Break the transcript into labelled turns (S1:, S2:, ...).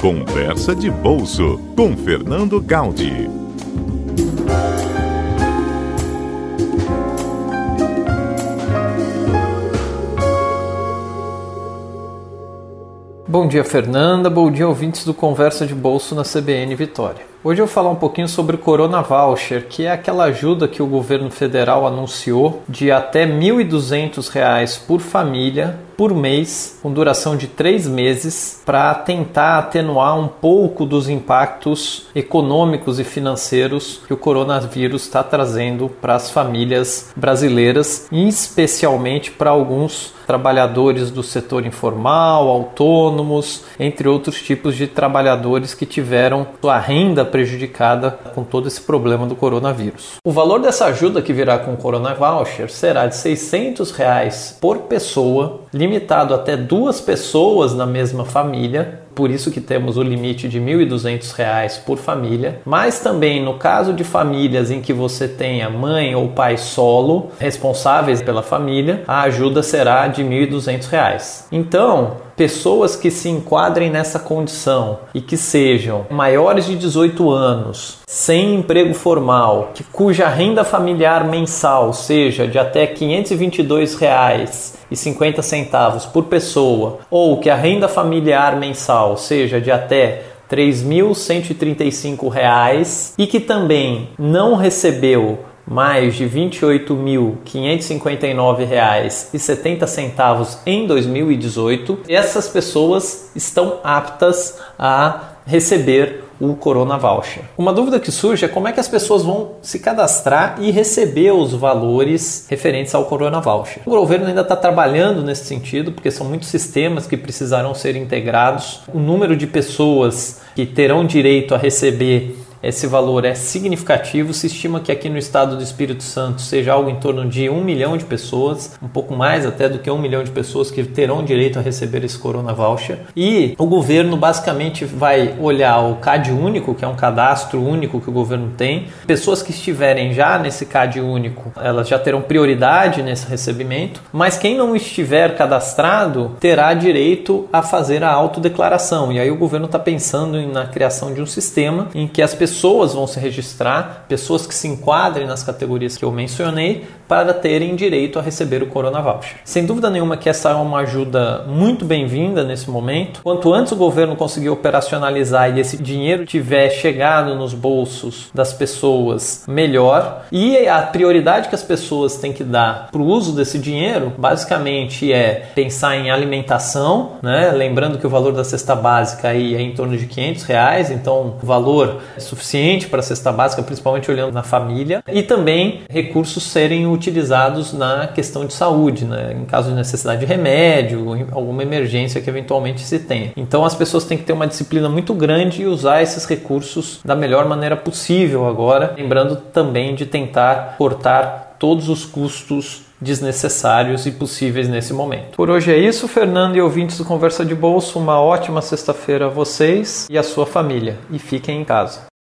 S1: Conversa de Bolso com Fernando Gaudi.
S2: Bom dia, Fernanda. Bom dia, ouvintes do Conversa de Bolso na CBN Vitória. Hoje eu vou falar um pouquinho sobre o Corona Voucher, que é aquela ajuda que o governo federal anunciou de até R$ 1.200 por família por mês, com duração de três meses, para tentar atenuar um pouco dos impactos econômicos e financeiros que o coronavírus está trazendo para as famílias brasileiras, especialmente para alguns trabalhadores do setor informal, autônomos, entre outros tipos de trabalhadores que tiveram sua renda prejudicada com todo esse problema do coronavírus. O valor dessa ajuda que virá com o Corona Voucher será de 600 reais por pessoa, limitado até duas pessoas na mesma família, por isso que temos o limite de R$ 1.200 por família, mas também no caso de famílias em que você tenha mãe ou pai solo responsáveis pela família, a ajuda será de R$ 1.200. Então, pessoas que se enquadrem nessa condição e que sejam maiores de 18 anos, sem emprego formal, que cuja renda familiar mensal seja de até R$ 522,50 por pessoa, ou que a renda familiar mensal seja de até R$ 3.135 e que também não recebeu mais de R$ 28.559,70 em 2018, essas pessoas estão aptas a receber o Corona Voucher. Uma dúvida que surge é como é que as pessoas vão se cadastrar e receber os valores referentes ao Corona Voucher. O governo ainda está trabalhando nesse sentido, porque são muitos sistemas que precisarão ser integrados. O número de pessoas que terão direito a receber esse valor é significativo. Se estima que aqui no estado do Espírito Santo seja algo em torno de um milhão de pessoas, um pouco mais até do que um milhão de pessoas que terão direito a receber esse Corona Voucher. E o governo basicamente vai olhar o CAD único, que é um cadastro único que o governo tem. Pessoas que estiverem já nesse CAD único, elas já terão prioridade nesse recebimento, mas quem não estiver cadastrado terá direito a fazer a autodeclaração. E aí o governo está pensando na criação de um sistema em que as pessoas pessoas vão se registrar, pessoas que se enquadrem nas categorias que eu mencionei, para terem direito a receber o Corona Voucher. Sem dúvida nenhuma que essa é uma ajuda muito bem-vinda nesse momento. Quanto antes o governo conseguir operacionalizar e esse dinheiro tiver chegado nos bolsos das pessoas, melhor. E a prioridade que as pessoas têm que dar para o uso desse dinheiro, basicamente é pensar em alimentação, né? Lembrando que o valor da cesta básica aí é em torno de 500 reais, então o valor é suficiente para a cesta básica, principalmente olhando na família, e também recursos serem utilizados na questão de saúde, né? em caso de necessidade de remédio, alguma emergência que eventualmente se tenha. Então as pessoas têm que ter uma disciplina muito grande e usar esses recursos da melhor maneira possível agora, lembrando também de tentar cortar todos os custos desnecessários e possíveis nesse momento. Por hoje é isso, Fernando e ouvintes do Conversa de Bolso. Uma ótima sexta-feira a vocês e a sua família. E fiquem em casa.